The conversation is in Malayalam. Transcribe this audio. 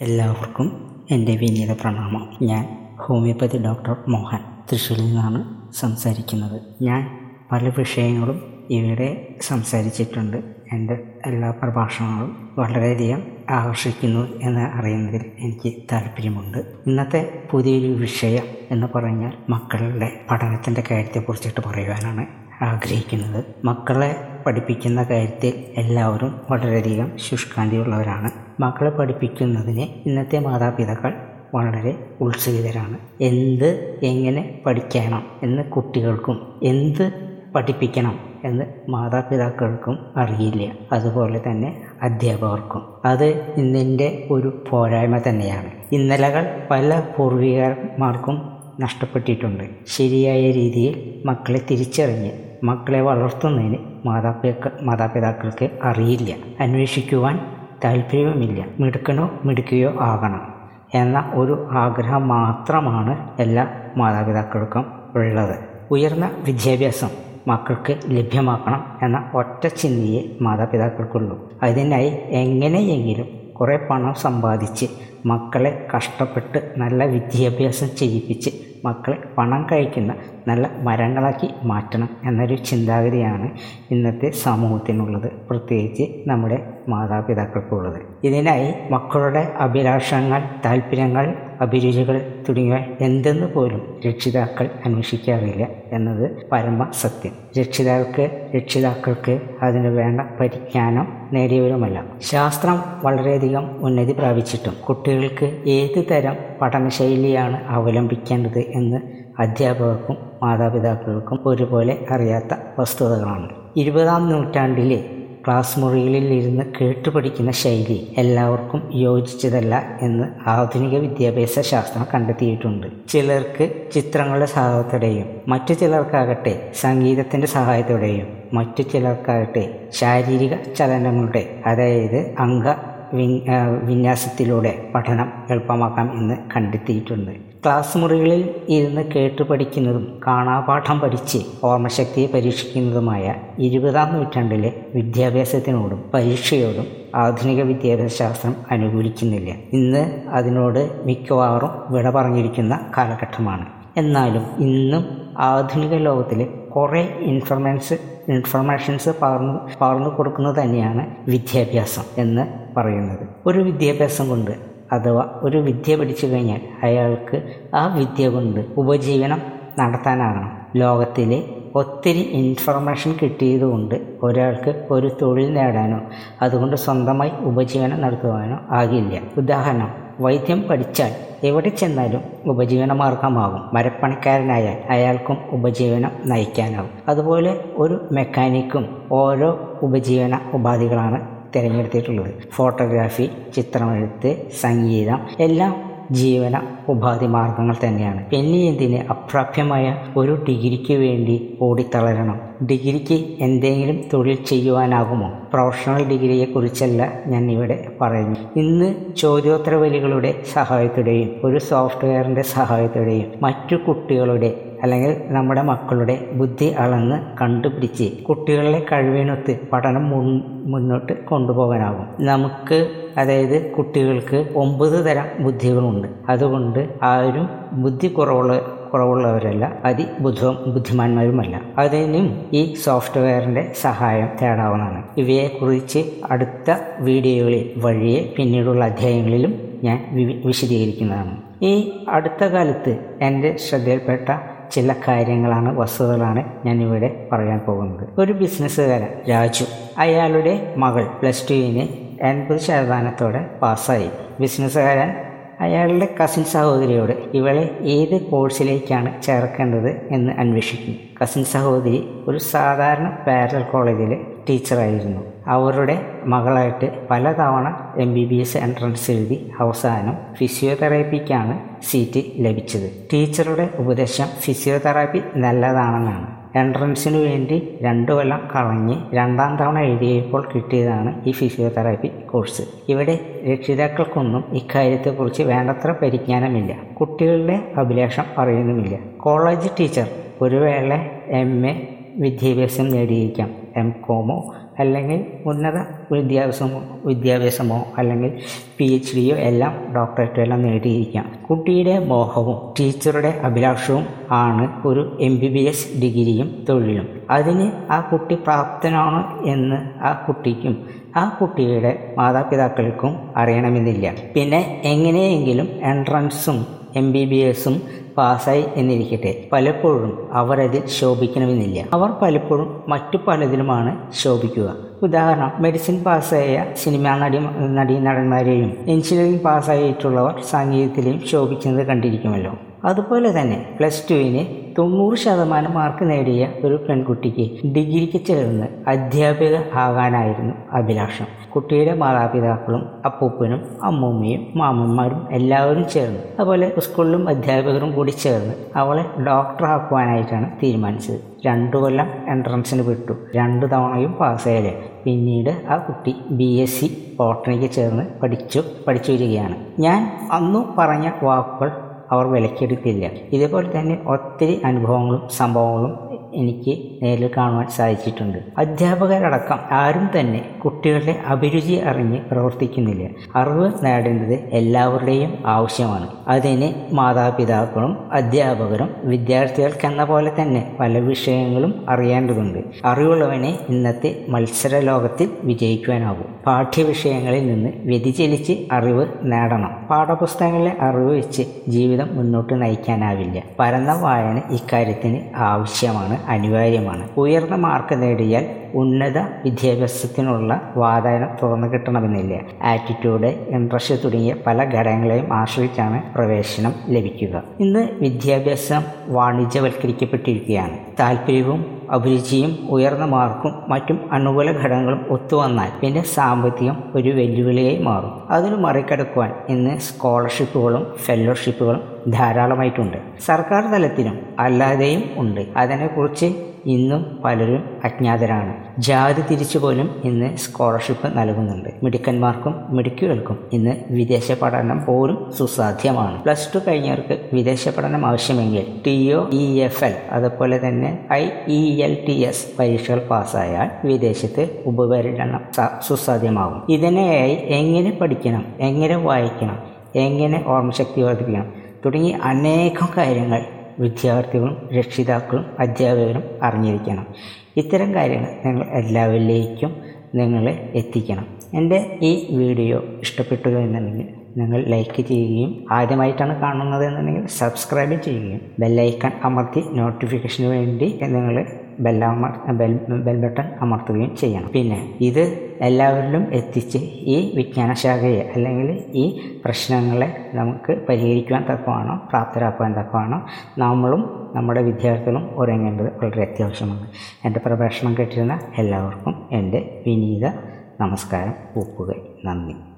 എല്ലാവർക്കും എന്റെ വിനീത പ്രണാമം. ഞാൻ ഹോമിയോപ്പതി ഡോക്ടർ മോഹൻ തൃശ്ശൂരിൽ നിന്നാണ് സംസാരിക്കുന്നത്. ഞാൻ പല വിഷയങ്ങളും ഇവിടെ സംസാരിച്ചിട്ടുണ്ട്. എന്റെ എല്ലാ പ്രഭാഷണങ്ങളും വളരെയധികം ആകർഷിക്കുന്നു എന്ന് അറിയുന്നതിൽ എനിക്ക് താല്പര്യമുണ്ട്. ഇന്നത്തെ പുതിയൊരു വിഷയം എന്ന് പറഞ്ഞാൽ മക്കളുടെ പഠനത്തിന്റെ കാര്യത്തെക്കുറിച്ചിട്ട് പറയുവാനാണ് ആഗ്രഹിക്കുന്നത്. മക്കളെ പഠിപ്പിക്കുന്ന കാര്യത്തിൽ എല്ലാവരും വളരെയധികം ശുഷ്കാന്തിയുള്ളവരാണ്. മക്കളെ പഠിപ്പിക്കുന്നതിന് ഇന്നത്തെ മാതാപിതാക്കൾ വളരെ ഉത്സുകിതരാണ് എന്ത് എങ്ങനെ പഠിക്കണം എന്ന് കുട്ടികൾക്കും എന്ത് പഠിപ്പിക്കണം എന്ന് മാതാപിതാക്കൾക്കും അറിയില്ല. അതുപോലെ തന്നെ അധ്യാപകർക്കും. അത് ഇന്നിന്റെ ഒരു പോരായ്മ തന്നെയാണ്. ഇന്നലകൾ പല പൂർവികന്മാർക്കും നഷ്ടപ്പെട്ടിട്ടുണ്ട്. ശരിയായ രീതിയിൽ മക്കളെ തിരിച്ചറിഞ്ഞ് മക്കളെ വളർത്തുന്നതിന് മാതാപിതാക്ക മാതാപിതാക്കൾക്ക് അറിയില്ല. അന്വേഷിക്കുവാൻ താല്പര്യവുമില്ല. മിടുക്കനോ മിടുക്കുകയോ ആകണം എന്ന ഒരു ആഗ്രഹം മാത്രമാണ് എല്ലാ മാതാപിതാക്കൾക്കും ഉള്ളത്. ഉയർന്ന വിദ്യാഭ്യാസം മക്കൾക്ക് ലഭ്യമാക്കണം എന്ന ഒറ്റ ചിന്തയെ മാതാപിതാക്കൾക്കുള്ളൂ. അതിനായി എങ്ങനെയെങ്കിലും കുറേ പണം സമ്പാദിച്ച് മക്കളെ കഷ്ടപ്പെട്ട് നല്ല വിദ്യാഭ്യാസം ചെയ്യിപ്പിച്ച് മക്കളെ പണം കഴിക്കുന്ന നല്ല മരങ്ങളാക്കി മാറ്റണം എന്നൊരു ചിന്താഗതിയാണ് ഇന്നത്തെ സമൂഹത്തിനുള്ളത് പ്രത്യേകിച്ച് നമ്മുടെ മാതാപിതാക്കൾക്കുള്ളത്. ഇതിനായി മക്കളുടെ അഭിലാഷങ്ങൾ താല്പര്യങ്ങൾ അഭിരുചികൾ തുടങ്ങിയ എന്തെന്ന് പോലും രക്ഷിതാക്കൾ അന്വേഷിക്കാറില്ല എന്നത് പരമ സത്യം രക്ഷിതാക്കൾക്ക് രക്ഷിതാക്കൾക്ക് അതിന് വേണ്ട പരിജ്ഞാനം നേടിയവരുമല്ല. ശാസ്ത്രം വളരെയധികം ഉന്നതി പ്രാപിച്ചിട്ടും കുട്ടികൾക്ക് ഏത് തരം പഠനശൈലിയാണ് അവലംബിക്കേണ്ടത് എന്ന് അധ്യാപകർക്കും മാതാപിതാക്കൾക്കും ഒരുപോലെ അറിയാത്ത വസ്തുതകളാണ്. ഇരുപതാം നൂറ്റാണ്ടിലെ ക്ലാസ് മുറികളിൽ ഇരുന്ന് കേട്ടുപഠിക്കുന്ന ശൈലി എല്ലാവർക്കും യോജിച്ചതല്ല എന്ന് ആധുനിക വിദ്യാഭ്യാസ ശാസ്ത്രം കണ്ടെത്തിയിട്ടുണ്ട്. ചിലർക്ക് ചിത്രങ്ങളുടെ സഹായത്തോടെയും മറ്റു ചിലർക്കാകട്ടെ സംഗീതത്തിന്റെ സഹായത്തോടെയും മറ്റു ചിലർക്കാകട്ടെ ശാരീരിക ചലനങ്ങളുടെ അതായത് അംഗ വിന്യാസത്തിലൂടെ പഠനം എളുപ്പമാക്കാം എന്ന് കണ്ടെത്തിയിട്ടുണ്ട്. ക്ലാസ് മുറികളിൽ ഇരുന്ന് കേട്ട് പഠിക്കുന്നതും കാണാപാഠം പഠിച്ച് ഓർമ്മശക്തിയെ പരീക്ഷിക്കുന്നതുമായ ഇരുപതാം നൂറ്റാണ്ടിലെ വിദ്യാഭ്യാസത്തിനോടും പരീക്ഷയോടും ആധുനിക വിദ്യാഭ്യാസ ശാസ്ത്രം അനുകൂലിക്കുന്നില്ല. ഇന്ന് അതിനോട് മിക്കവാറും വിട പറഞ്ഞിരിക്കുന്ന കാലഘട്ടമാണ്. എന്നാലും ഇന്നും ആധുനിക ലോകത്തിൽ കുറേ ഇൻഫർമേഷൻസ് ഇൻഫർമേഷൻസ് പകർന്നു പകർന്നു കൊടുക്കുന്നത് തന്നെയാണ് വിദ്യാഭ്യാസം എന്ന് പറയുന്നത്. ഒരു വിദ്യാഭ്യാസം കൊണ്ട് അഥവാ ഒരു വിദ്യ പഠിച്ചു കഴിഞ്ഞാൽ അയാൾക്ക് ആ വിദ്യ കൊണ്ട് ഉപജീവനം നടത്താനാകണം. ലോകത്തിലെ ഒത്തിരി ഇൻഫർമേഷൻ കിട്ടിയതുകൊണ്ട് ഒരാൾക്ക് ഒരു തൊഴിൽ നേടാനോ അതുകൊണ്ട് സ്വന്തമായി ഉപജീവനം നടത്തുവാനോ ആകില്ല. ഉദാഹരണം വൈദ്യം പഠിച്ചാൽ എവിടെ ചെന്നാലും ഉപജീവന മാർഗമാകും. മരപ്പണിക്കാരനായാൽ അയാൾക്കും ഉപജീവനം നയിക്കാനാവും അതുപോലെ ഒരു മെക്കാനിക്കും ഓരോ ഉപജീവന ഉപാധികളാണ് തിരഞ്ഞെടുത്തിട്ടുള്ളത്. ഫോട്ടോഗ്രാഫി ചിത്രമെഴുത്ത് സംഗീതം എല്ലാം ജീവന ഉപാധി മാർഗങ്ങൾ തന്നെയാണ്. പിന്നെ എന്തിന് അപ്രാപ്യമായ ഒരു ഡിഗ്രിക്ക് വേണ്ടി ഓടിത്തളരണം. ഡിഗ്രിക്ക് എന്തെങ്കിലും തൊഴിൽ ചെയ്യുവാനാകുമോ? പ്രൊഫഷണൽ ഡിഗ്രിയെക്കുറിച്ചല്ല ഞാൻ ഇവിടെ പറയുന്നു ഇന്ന് ചോദ്യോത്തരവലികളുടെ സഹായത്തോടെയും ഒരു സോഫ്റ്റ്വെയറിന്റെ സഹായത്തോടെയും മറ്റു കുട്ടികളുടെ അല്ലെങ്കിൽ നമ്മുടെ മക്കളുടെ ബുദ്ധി അളന്ന് കണ്ടുപിടിച്ച് കുട്ടികളുടെ കഴിവിനൊത്ത് പഠനം മുന്നോട്ട് കൊണ്ടുപോകാനാകും. നമുക്ക് അതായത് കുട്ടികൾക്ക് ഒമ്പത് തരം ബുദ്ധികളുണ്ട്. അതുകൊണ്ട് ആരും ബുദ്ധി കുറവുള്ള കുറവുള്ളവരല്ല അതി ബുദ്ധ ബുദ്ധിമാന്മാരുമല്ല. അതിനും ഈ സോഫ്റ്റ്വെയറിന്റെ സഹായം തേടാവുന്നതാണ്. ഇവയെക്കുറിച്ച് അടുത്ത വീഡിയോകളിൽ വഴിയെ പിന്നീടുള്ള അധ്യായങ്ങളിലും ഞാൻ വിശദീകരിക്കുന്നതാണ്. ഈ അടുത്ത കാലത്ത് എന്റെ ശ്രദ്ധയിൽപ്പെട്ട ചില കാര്യങ്ങളാണ് വസ്തുതകളാണ് ഞാനിവിടെ പറയാൻ പോകുന്നത്. ഒരു ബിസിനസ്സുകാരൻ രാജു. അയാളുടെ മകൾ പ്ലസ് ടുവിന് എൺപത് ശതമാനത്തോടെ പാസ്സായി. ബിസിനസ്സുകാരൻ അയാളുടെ കസിൻ സഹോദരിയോട് ഇവളെ ഏത് കോഴ്സിലേക്കാണ് ചേർക്കേണ്ടത് എന്ന് അന്വേഷിക്കും കസിൻ സഹോദരി ഒരു സാധാരണ പാരൽ കോളേജിലെ ടീച്ചറായിരുന്നു അവരുടെ മകളായിട്ട് പലതവണ M B B S entrance എഴുതി അവസാനം ഫിസിയോതെറാപ്പിക്കാണ് സീറ്റ് ലഭിച്ചത്. ടീച്ചറുടെ ഉപദേശം ഫിസിയോതെറാപ്പി നല്ലതാണെന്നാണ്. എൻട്രൻസിനു വേണ്ടി രണ്ടു കൊല്ലം കളഞ്ഞ് രണ്ടാം തവണ എഴുതിയപ്പോൾ കിട്ടിയതാണ് ഈ ഫിസിയോതെറാപ്പി കോഴ്സ് ഇവിടെ രക്ഷിതാക്കൾക്കൊന്നും ഇക്കാര്യത്തെക്കുറിച്ച് വേണ്ടത്ര പരിജ്ഞാനമില്ല. കുട്ടികളുടെ അഭിലാഷം അറിയുന്നുമില്ല. കോളേജ് ടീച്ചർ ഒരു വേള എം എ വിദ്യാഭ്യാസം നേടിയിരിക്കാം എം കോമോ അല്ലെങ്കിൽ ഉന്നത വിദ്യാഭ്യാസമോ വിദ്യാഭ്യാസമോ അല്ലെങ്കിൽ പി എച്ച് ഡിയോ എല്ലാം ഡോക്ടറേറ്റോ എല്ലാം നേടിയിരിക്കാം. കുട്ടിയുടെ മോഹവും ടീച്ചറുടെ അഭിലാഷവും ആണ് ഒരു എം ബി ബി എസ് ഡിഗ്രിയും തൊഴിലും. അതിന് ആ കുട്ടി പ്രാപ്തനാണ് എന്ന് ആ കുട്ടിക്കും ആ കുട്ടിയുടെ മാതാപിതാക്കൾക്കും അറിയണമെന്നില്ല. പിന്നെ എങ്ങനെയെങ്കിലും എൻട്രൻസും എം ബി ബി എസും പാസ്സായി എന്നിരിക്കട്ടെ. പലപ്പോഴും അവരതിൽ ശോഭിക്കണമെന്നില്ല. അവർ പലപ്പോഴും മറ്റു പലതിലുമാണ് ശോഭിക്കുക. ഉദാഹരണം മെഡിസിൻ പാസ്സായ സിനിമാ നടി നടീ നടന്മാരെയും എഞ്ചിനീയറിംഗ് പാസ്സായിട്ടുള്ളവർ സംഗീതത്തിലെയും ശോഭിക്കുന്നത് കണ്ടിരിക്കുമല്ലോ. അതുപോലെ തന്നെ പ്ലസ് ടുവിന് തൊണ്ണൂറ് ശതമാനം മാർക്ക് നേടിയ ഒരു പെൺകുട്ടിക്ക് ഡിഗ്രിക്ക് ചേർന്ന് അധ്യാപിക ആകാനായിരുന്നു അഭിലാഷം. കുട്ടിയുടെ മാതാപിതാക്കളും അപ്പൂപ്പനും അമ്മൂമ്മയും മാമന്മാരും എല്ലാവരും ചേർന്ന് അതുപോലെ സ്കൂളിലും അധ്യാപകരും കൂടി ചേർന്ന് അവളെ ഡോക്ടറാക്കുവാനായിട്ടാണ് തീരുമാനിച്ചത്. രണ്ടു കൊല്ലം എൻട്രൻസിന് വിട്ടു. രണ്ട് തവണയും പാസ്സായാലേ പിന്നീട് ആ കുട്ടി ബി എസ് സി ബോട്ടണിക്ക് ചേർന്ന് പഠിച്ചു പഠിച്ചു വരികയാണ്. ഞാൻ അന്നു പറഞ്ഞ വാക്കുകൾ അവർ വിലക്കെടുത്തില്ല ഇതേപോലെ തന്നെ ഒത്തിരി അനുഭവങ്ങളും സംഭവങ്ങളും എനിക്ക് നേരിൽ കാണുവാൻ സാധിച്ചിട്ടുണ്ട്. അധ്യാപകരടക്കം ആരും തന്നെ കുട്ടികളുടെ അഭിരുചി അറിഞ്ഞ് പ്രവർത്തിക്കുന്നില്ല. അറിവ് നേടേണ്ടത് എല്ലാവരുടെയും ആവശ്യമാണ്. അതിന് മാതാപിതാക്കളും അധ്യാപകരും വിദ്യാർത്ഥികൾക്കെന്ന പോലെ തന്നെ പല വിഷയങ്ങളും അറിയേണ്ടതുണ്ട്. അറിവുള്ളവനെ ഇന്നത്തെ മത്സര ലോകത്തിൽ വിജയിക്കുവാനാകും. പാഠ്യവിഷയങ്ങളിൽ നിന്ന് വ്യതിചലിച്ച് അറിവ് നേടണം. പാഠപുസ്തകങ്ങളിലെ അറിവ് വെച്ച് ജീവിതം മുന്നോട്ട് നയിക്കാനാവില്ല. പരന്ന വായന ഇക്കാര്യത്തിന് ആവശ്യമാണ്. അനിവാര്യമാണ്. ഉയർന്ന മാർക്ക് നേടിയാൽ ഉന്നത വിദ്യാഭ്യാസത്തിനുള്ള വാതായനം തുറന്നു കിട്ടണമെന്നില്ല. ആറ്റിറ്റ്യൂഡ് ഇൻട്രസ്റ്റ് തുടങ്ങിയ പല ഘടകങ്ങളെയും ആശ്രയിച്ചാണ് പ്രവേശനം ലഭിക്കുക. ഇന്ന് വിദ്യാഭ്യാസം വാണിജ്യവൽക്കരിക്കപ്പെട്ടിരിക്കുകയാണ്. താല്പര്യവും അഭിരുചിയും ഉയർന്ന മാർക്കും മറ്റും അനുകൂല ഘടകങ്ങളും ഒത്തുവന്നാൽ പിന്നെ സാമ്പത്തികം ഒരു വെല്ലുവിളിയായി മാറും. അതിന് മറികടക്കുവാൻ ഇന്ന് സ്കോളർഷിപ്പുകളും ഫെലോഷിപ്പുകളും ധാരാളമായിട്ടുണ്ട്. സർക്കാർ തലത്തിലും അല്ലാതെയും ഉണ്ട്. അതിനെക്കുറിച്ച് ഇന്നും പലരും അജ്ഞാതരാണ്. ജാതി തിരിച്ചു പോലും ഇന്ന് സ്കോളർഷിപ്പ് നൽകുന്നുണ്ട്. മിടുക്കന്മാർക്കും മിടുക്കുകൾക്കും ഇന്ന് വിദേശ പഠനം പോലും സുസാധ്യമാണ്. പ്ലസ് ടു കഴിഞ്ഞവർക്ക് വിദേശ പഠനം ആവശ്യമെങ്കിൽ T O E F L അതുപോലെ തന്നെ I E L T S പരീക്ഷകൾ പാസ്സായാൽ വിദേശത്ത് ഉപപരിണനം സുസാധ്യമാകും. ഇതിനെയായി എങ്ങനെ പഠിക്കണം എങ്ങനെ വായിക്കണം എങ്ങനെ ഓർമ്മശക്തി വർദ്ധിപ്പിക്കണം തുടങ്ങി അനേകം കാര്യങ്ങൾ വിദ്യാർത്ഥികളും രക്ഷിതാക്കളും അധ്യാപകരും അറിഞ്ഞിരിക്കണം. ഇത്തരം കാര്യങ്ങൾ നിങ്ങൾ എല്ലാവരിലേക്കും നിങ്ങളെ എത്തിക്കണം. എന്റെ ഈ വീഡിയോ ഇഷ്ടപ്പെട്ടു എന്നുണ്ടെങ്കിൽ നിങ്ങൾ ലൈക്ക് ചെയ്യുകയും ആദ്യമായിട്ടാണ് കാണുന്നത് എന്നുണ്ടെങ്കിൽ സബ്സ്ക്രൈബ് ചെയ്യുകയും ബെല്ലൈക്കൺ അമർത്തി നോട്ടിഫിക്കേഷന് വേണ്ടി നിങ്ങൾ ബെല്ലമർ ബെൽ ബെൽ ബട്ടൺ അമർത്തുകയും ചെയ്യണം. പിന്നെ ഇത് എല്ലാവരിലും എത്തിച്ച് ഈ വിജ്ഞാനശാഖയെ അല്ലെങ്കിൽ ഈ പ്രശ്നങ്ങളെ നമുക്ക് പരിഹരിക്കുവാൻ തക്കമാണോ പ്രാപ്തരാക്കുവാൻ തക്കമാണോ നമ്മളും നമ്മുടെ വിദ്യാർത്ഥികളും ഒരുങ്ങേണ്ടത് വളരെ അത്യാവശ്യമാണ്. എന്റെ പ്രഭാഷണം കേട്ടിരുന്ന എല്ലാവർക്കും എന്റെ വിനീത നമസ്കാരം. ഒപ്പുകൈ നന്ദി.